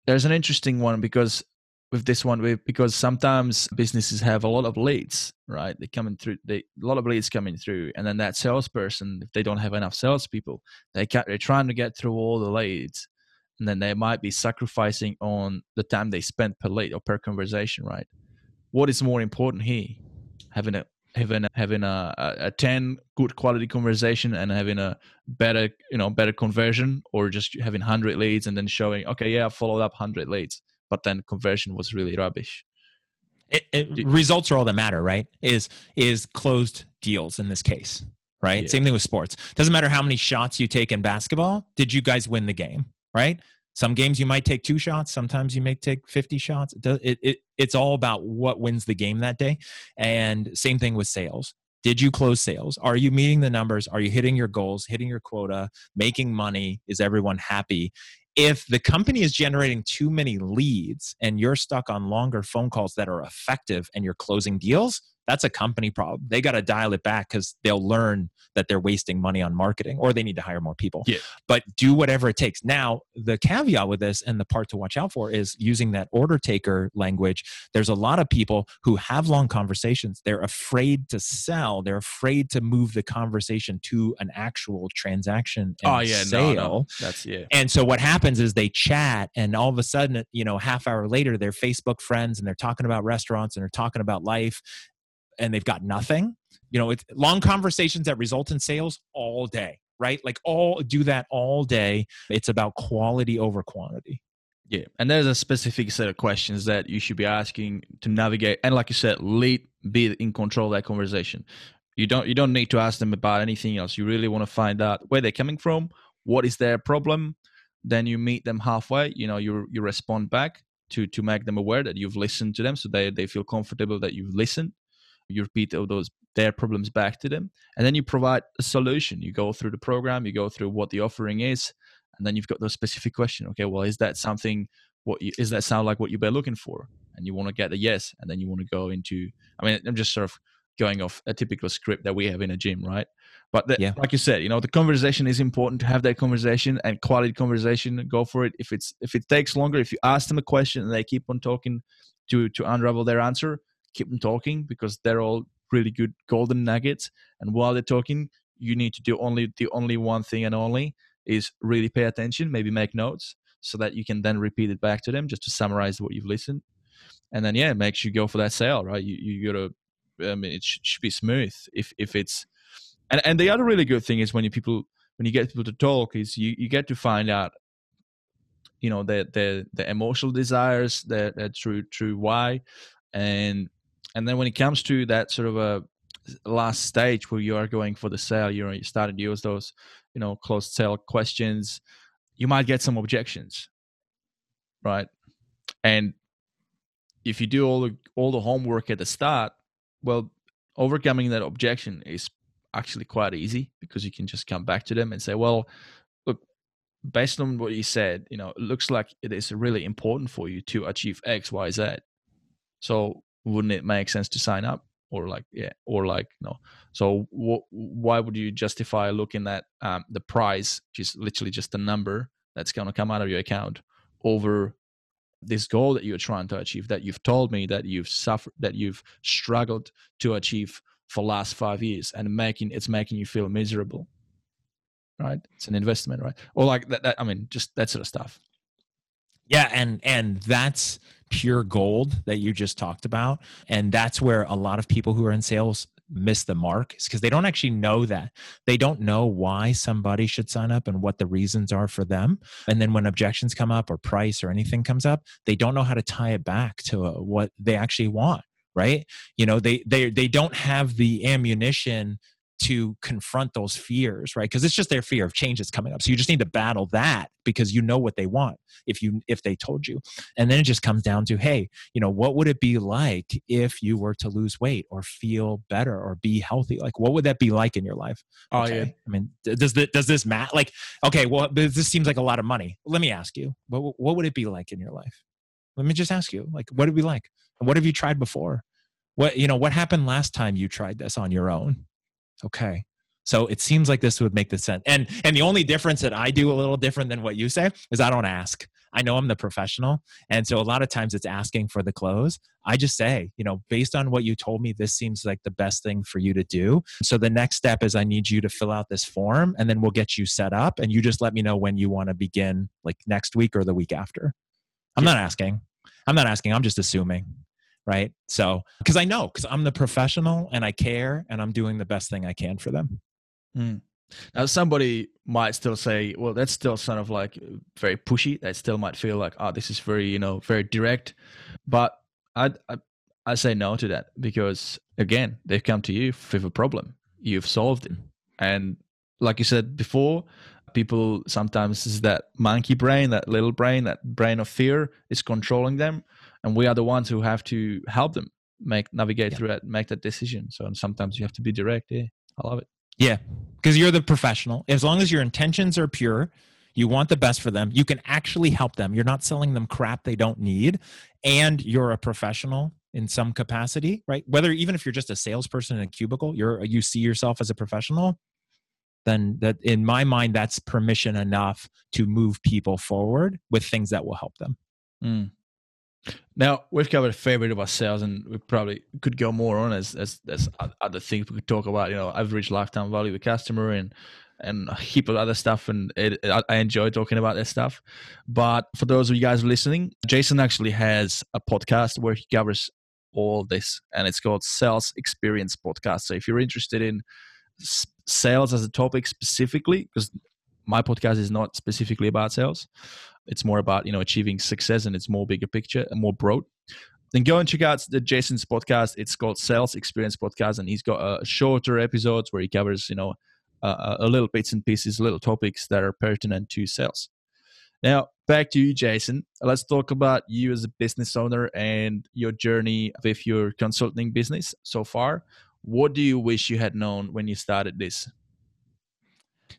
there's an interesting one because with this one because sometimes businesses have a lot of leads right they coming through they a lot of leads coming through and then that salesperson if they don't have enough salespeople they can't. they're trying to get through all the leads and then they might be sacrificing on the time they spend per lead or per conversation right what is more important here having a having a, having a, a, 10 good quality conversation and having a better you know better conversion or just having 100 leads and then showing okay yeah i followed up 100 leads but then conversion was really rubbish it, it, results are all that matter right is is closed deals in this case right? Yeah. Same thing with sports. Doesn't matter how many shots you take in basketball. Did you guys win the game, right? Some games you might take two shots. Sometimes you may take 50 shots. It, it, it's all about what wins the game that day. And same thing with sales. Did you close sales? Are you meeting the numbers? Are you hitting your goals, hitting your quota, making money? Is everyone happy? If the company is generating too many leads and you're stuck on longer phone calls that are effective and you're closing deals, that's a company problem. They got to dial it back because they'll learn that they're wasting money on marketing or they need to hire more people. Yeah. But do whatever it takes. Now, the caveat with this and the part to watch out for is using that order taker language. There's a lot of people who have long conversations. They're afraid to sell, they're afraid to move the conversation to an actual transaction and oh yeah, sale. no, no. That's yeah. And so what happens is they chat, and all of a sudden, you know, half hour later, they're Facebook friends, and they're talking about restaurants, and they're talking about life, and they've got nothing. You know, it's long conversations that result in sales all day, right? Like all do that all day. It's about quality over quantity. Yeah, and there's a specific set of questions that you should be asking to navigate, and like you said, lead, be in control of that conversation. You don't you don't need to ask them about anything else. You really want to find out where they're coming from, what is their problem. Then you meet them halfway. You know, you you respond back to to make them aware that you've listened to them, so they they feel comfortable that you've listened. You repeat all those their problems back to them, and then you provide a solution. You go through the program, you go through what the offering is, and then you've got those specific question okay well is that something what you, is that sound like what you've been looking for and you want to get a yes and then you want to go into i mean i'm just sort of going off a typical script that we have in a gym right but the, Yeah. like you said you know the conversation is important to have that conversation and quality conversation go for it if it's if it takes longer if you ask them a question and they keep on talking to to unravel their answer keep them talking because they're all really good golden nuggets and while they're talking you need to do only the only one thing and only is really pay attention, maybe make notes so that you can then repeat it back to them just to summarize what you've listened. And then yeah, make sure you go for that sale, right? You you gotta I mean it should, should be smooth if if it's and and the other really good thing is when you people when you get people to talk is you you get to find out you know the the the emotional desires the, the true true why and and then when it comes to that sort of a last stage where you are going for the sale you know you started to use those you know closed sale questions you might get some objections right? And if you do all the all the homework at the start well overcoming that objection is actually quite easy because you can just come back to them and say well look based on what you said you know it looks like it is really important for you to achieve x y z. So wouldn't it make sense to sign up? Or like yeah or like no. So wh- why would you justify looking at um, the price is literally just a number that's going to come out of your account over this goal that you're trying to achieve that you've told me that you've suffered that you've struggled to achieve for last five years and making it's making you feel miserable right? It's an investment right? Or like that, that i mean just that sort of stuff. Yeah, and and that's pure gold that you just talked about, and that's where a lot of people who are in sales miss the mark is because they don't actually know that. They don't know why somebody should sign up and what the reasons are for them. And then when objections come up or price or anything comes up they don't know how to tie it back to uh, what they actually want right? You know they they they don't have the ammunition to confront those fears right? Because it's just their fear of change that's coming up. So you just need to battle that because you know what they want if you if they told you. And then it just comes down to hey you know what would it be like if you were to lose weight or feel better or be healthy? Like what would that be like in your life? Oh Okay. i mean does this does this matter like okay well this seems like a lot of money. Let me ask you what what would it be like in your life? Let me just ask you like what would it be like? And what have you tried before? What you know what happened last time you tried this on your own okay. So it seems like this would make the sense. And and the only difference that i do a little different than what you say is i don't ask. I know i'm the professional. And so a lot of times it's asking for the close i just say you know based on what you told me this seems like the best thing for you to do. So the next step is i need you to fill out this form and then we'll get you set up and you just let me know when you want to begin like next week or the week after. I'm not asking. I'm not asking. I'm just assuming right so because i know because i'm the professional and i care and i'm doing the best thing i can for them Mm. Now, somebody might still say, well, that's still sort of like very pushy. That still might feel like, oh, this is very, you know, very direct. But I, I, I say no to that because, again, they've come to you with a problem. You've solved it. And like you said before, people sometimes is that monkey brain, that little brain, that brain of fear is controlling them, and we are the ones who have to help them make navigate yeah. through it, make that decision. So and sometimes you have to be direct. Yeah, I love it. Yeah, because you're the professional. As long as your intentions are pure, you want the best for them. You can actually help them. You're not selling them crap they don't need, and you're a professional in some capacity, right? Whether even if you're just a salesperson in a cubicle, you're you see yourself as a professional, then that in my mind that's permission enough to move people forward with things that will help them. Mm. Now we've covered a fair bit about sales, and we probably could go more on as as as other things we could talk about. You know, average lifetime value of a customer and and a heap of other stuff, and it, I enjoy talking about this stuff. But for those of you guys listening, Jason actually has a podcast where he covers all this, and it's called Sales Experience Podcast. So if you're interested in sales as a topic specifically, because my podcast is not specifically about sales, it's more about you know achieving success and it's more bigger picture and more broad. Then go and check out the jason's podcast. It's called sales experience podcast and he's got a uh, shorter episodes where he covers you know uh, a little bits and pieces little topics that are pertinent to sales. Now back to you jason. Let's talk about you as a business owner and your journey with your consulting business so far. What do you wish you had known when you started this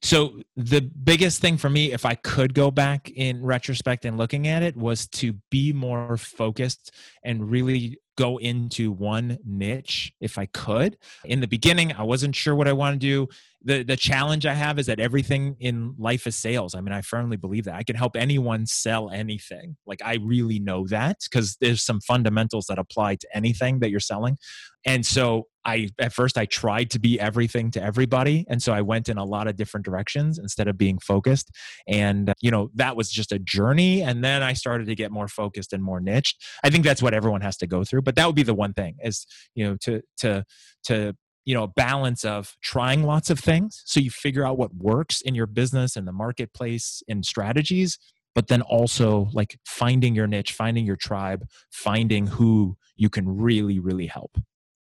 so the biggest thing for me, if I could go back in retrospect and looking at it, was to be more focused and really go into one niche if I could. In the beginning, I wasn't sure what I want to do. The the challenge I have is that everything in life is sales. I mean, I firmly believe that. I can help anyone sell anything. Like I really know that because there's some fundamentals that apply to anything that you're selling. And so I at first I tried to be everything to everybody and so I went in a lot of different directions instead of being focused and you know that was just a journey and then I started to get more focused and more niched. I think that's what everyone has to go through but that would be the one thing is you know to to to you know a balance of trying lots of things so you figure out what works in your business and the marketplace and strategies but then also like finding your niche finding your tribe finding who you can really really help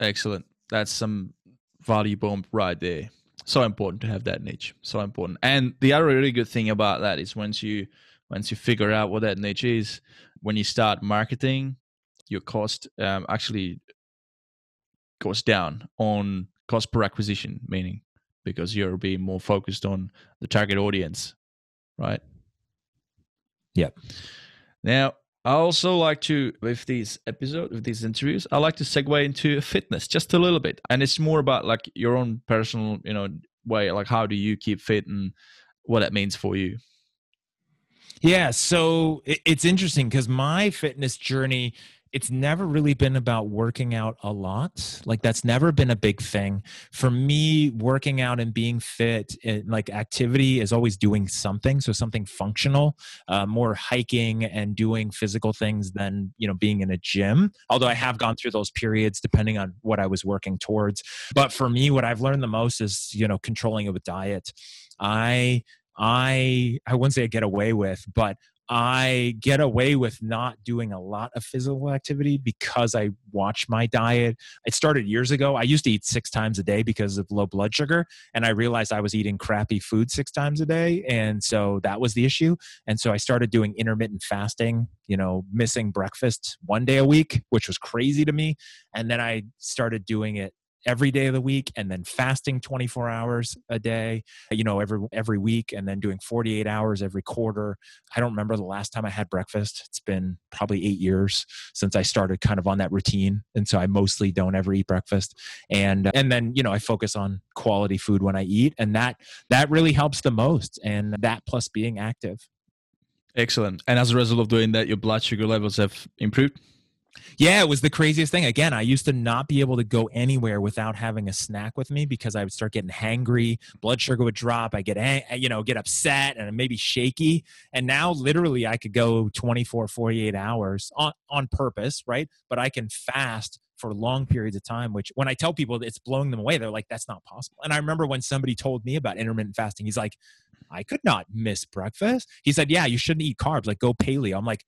Excellent. That's some value bomb right there. So important to have that niche. So important. And the other really good thing about that is once you once you figure out what that niche is, when you start marketing, your cost um, actually goes down on cost per acquisition, meaning because you're being more focused on the target audience, right? Yeah. Now, I also like to, with these episodes, with these interviews, I like to segue into fitness just a little bit, and it's more about like your own personal, you know, way. Like, how do you keep fit and what that means for you? Yeah, so it's interesting because my fitness journey it's never really been about working out a lot. Like that's never been a big thing for me. Working out and being fit, and like activity, is always doing something. So something functional, uh, more hiking and doing physical things than you know being in a gym. Although I have gone through those periods depending on what I was working towards. But for me, what I've learned the most is you know controlling it with diet. I I I wouldn't say I get away with, but I get away with not doing a lot of physical activity because I watch my diet. It started years ago. I used to eat six times a day because of low blood sugar, and I realized I was eating crappy food six times a day. And so that was the issue. And so I started doing intermittent fasting, you know, missing breakfast one day a week, which was crazy to me. And then I started doing it every day of the week and then fasting 24 hours a day you know every every week and then doing 48 hours every quarter. I don't remember the last time i had breakfast. It's been probably 8 years since i started kind of on that routine. And so i mostly don't ever eat breakfast. And and then you know i focus on quality food when i eat. And that that really helps the most. And that plus being active. Excellent. And as a result of doing that your blood sugar levels have improved yeah, it was the craziest thing. Again, I used to not be able to go anywhere without having a snack with me because I would start getting hangry, blood sugar would drop, I get you know, get upset and maybe shaky. And now literally I could go 24 48 hours on on purpose, right? But I can fast for long periods of time which when i tell people it's blowing them away they're like that's not possible and i remember when somebody told me about intermittent fasting he's like i could not miss breakfast he said yeah you shouldn't eat carbs like go paleo i'm like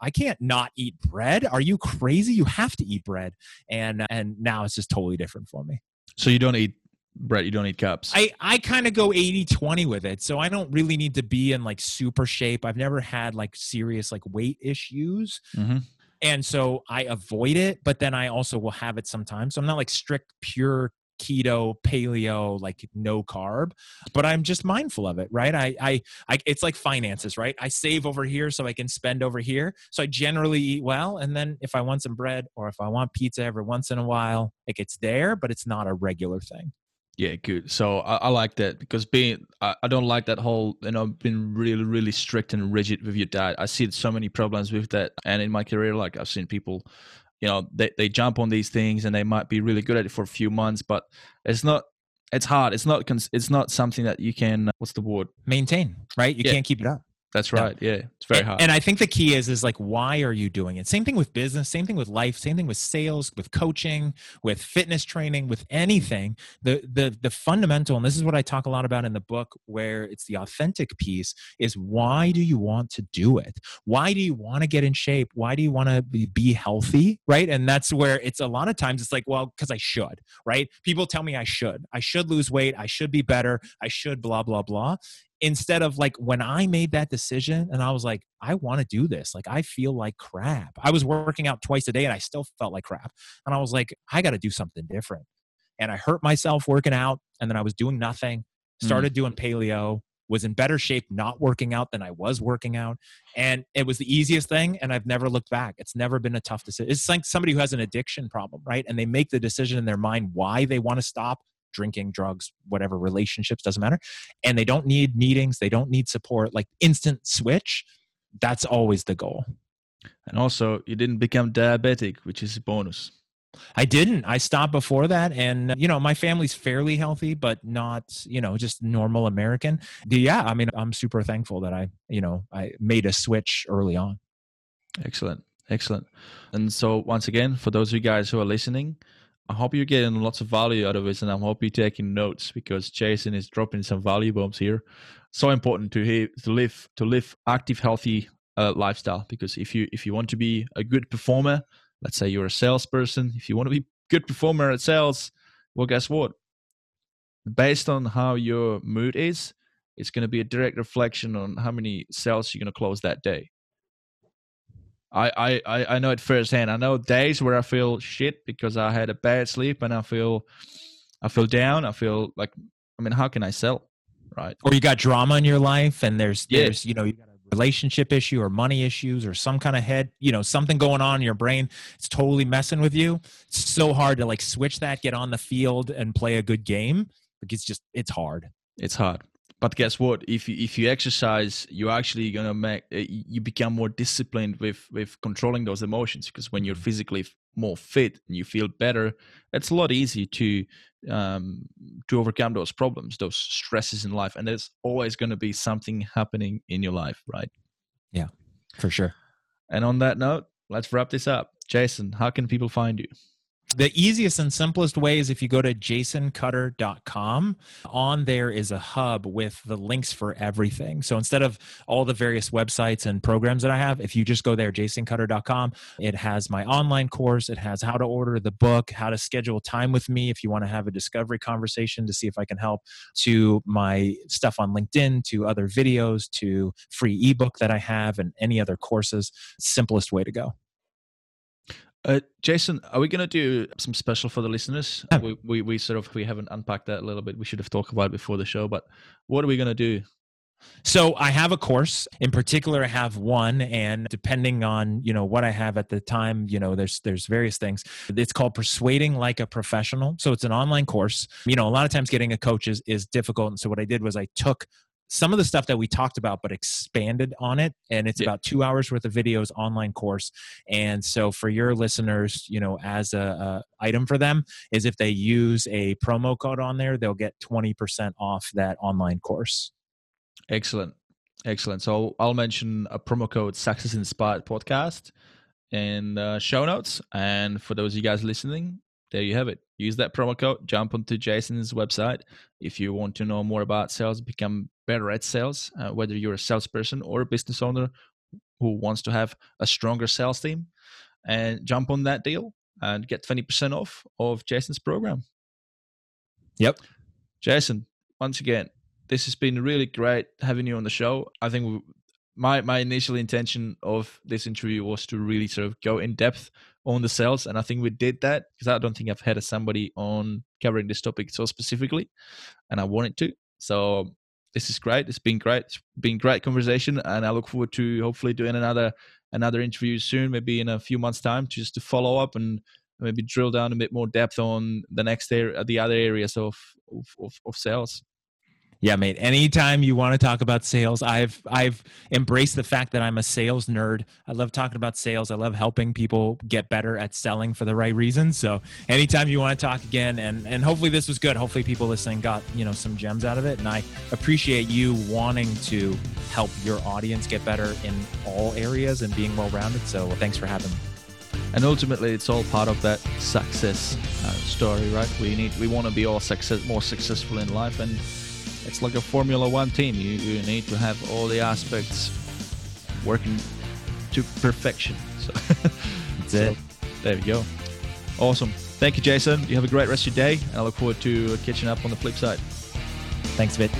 I can't not eat bread. Are you crazy? You have to eat bread. And and now it's just totally different for me. So you don't eat bread, you don't eat cups. I, I kind of go 80 20 with it. So I don't really need to be in like super shape. I've never had like serious like weight issues. hmm And so I avoid it, but then I also will have it sometimes. So I'm not like strict, pure keto, paleo, like no carb, but I'm just mindful of it, right? I, I, I, it's like finances, right? I save over here so I can spend over here. So I generally eat well. And then if I want some bread or if I want pizza every once in a while, like it's there, but it's not a regular thing. Yeah, good. So I, I like that because being I, I don't like that whole you know being really really strict and rigid with your diet. I see so many problems with that, and in my career, like I've seen people, you know, they they jump on these things and they might be really good at it for a few months, but it's not. It's hard. It's not. It's not something that you can. Uh, what's the word? Maintain, right? You Yeah. can't keep it up. That's No. right. Yeah, it's very and, hard. and I think the key is is like why are you doing it? Same thing with business, same thing with life, same thing with sales, with coaching, with fitness training, with anything. The the the fundamental, and this is what I talk a lot about in the book, where it's the authentic piece, is why do you want to do it? Why do you want to get in shape? Why do you want to be, be healthy? Right. And that's where it's a lot of times it's like, well, because I should, right? People tell me I should. I should lose weight. I should be better. I should blah, blah, blah instead of like when I made that decision and I was like, I want to do this. Like, I feel like crap. I was working out twice a day and I still felt like crap. And I was like, I got to do something different. And I hurt myself working out. And then I was doing nothing, mm. started doing paleo, was in better shape not working out than I was working out. And it was the easiest thing. And I've never looked back. It's never been a tough decision. It's like somebody who has an addiction problem, right? And they make the decision in their mind why they want to stop drinking, drugs, whatever, relationships, doesn't matter. And they don't need meetings, they don't need support, like instant switch. That's always the goal. and also, you didn't become diabetic, which is a bonus. I didn't. I stopped before that. And, you know, my family's fairly healthy, but not, you know, just normal American. Yeah. I mean, I'm super thankful that I, you know, I made a switch early on. Excellent. Excellent. And so, once again, for those of you guys who are listening, I hope you're getting lots of value out of this, and I'm hope you're taking notes because Jason is dropping some value bombs here. So important to he, to live to live active, healthy uh, lifestyle. Because if you if you want to be a good performer, let's say you're a salesperson, if you want to be good performer at sales, well, guess what? Based on how your mood is, it's going to be a direct reflection on how many sales you're going to close that day. I, I, I know it firsthand. I know days where I feel shit because I had a bad sleep and I feel I feel down. I feel like I mean, how can I sell? Right. Or you got drama in your life and there's, Yeah. there's, you know, you got a relationship issue or money issues or some kind of head, you know, something going on in your brain. It's totally messing with you. It's so hard to like switch that, get on the field and play a good game. Like it's just, it's hard. It's hard. But guess what? If you if you exercise, you're actually gonna make uh, you become more disciplined with with controlling those emotions. Because when you're physically more fit and you feel better, it's a lot easier to um, to overcome those problems, those stresses in life. And there's always going to be something happening in your life, right? Yeah, for sure. And on that note, let's wrap this up. Jason, how can people find you? The easiest and simplest way is if you go to jasoncutter.com. On there is a hub with the links for everything. So instead of all the various websites and programs that I have, if you just go there, jasoncutter.com, it has my online course. It has how to order the book, how to schedule time with me if you want to have a discovery conversation to see if I can help, to my stuff on LinkedIn, to other videos, to free ebook that I have, and any other courses. Simplest way to go. Uh, Jason, are we gonna do some special for the listeners? Yeah. We, we we sort of we haven't unpacked that a little bit. We should have talked about it before the show, but what are we gonna do? So I have a course in particular. I have one, and depending on you know what I have at the time, you know, there's there's various things. It's called Persuading Like a Professional. So it's an online course. You know, a lot of times getting a coach is is difficult, and so what I did was I took some of the stuff that we talked about but expanded on it and it's Yeah. about two hours worth of videos online course and so for your listeners you know as a, a item for them is if they use a promo code on there they'll get 20% off that online course Excellent, excellent. So I'll mention a promo code Success Inspired Podcast in the show notes, and for those of you guys listening, there you have it. Use that promo code. Jump onto Jason's website if you want to know more about sales, become better at sales. Uh, whether you're a salesperson or a business owner who wants to have a stronger sales team, and jump on that deal and get twenty percent off of Jason's program. Yep. Jason, once again, this has been really great having you on the show. I think my my initial intention of this interview was to really sort of go in depth on the sales, and I think we did that because I don't think I've had somebody on covering this topic so specifically, and I wanted to. So this is great. It's been great. It's been great conversation, and I look forward to hopefully doing another another interview soon, maybe in a few months' time, just to follow up and maybe drill down a bit more depth on the next area, the other areas of of, of, of sales. Yeah, mate. Anytime you want to talk about sales, I've I've embraced the fact that I'm a sales nerd. I love talking about sales. I love helping people get better at selling for the right reasons. So anytime you want to talk again, and and hopefully this was good. Hopefully people listening got you know some gems out of it, and I appreciate you wanting to help your audience get better in all areas and being well rounded. So thanks for having me. And ultimately, it's all part of that success uh, story, right? We need we want to be all success more successful in life and it's like a Formula One team. You, you need to have all the aspects working to perfection. So that's it. there we go. Awesome. Thank you, Jason. You have a great rest of your day, and I look forward to catching up on the flip side. Thanks, Vit.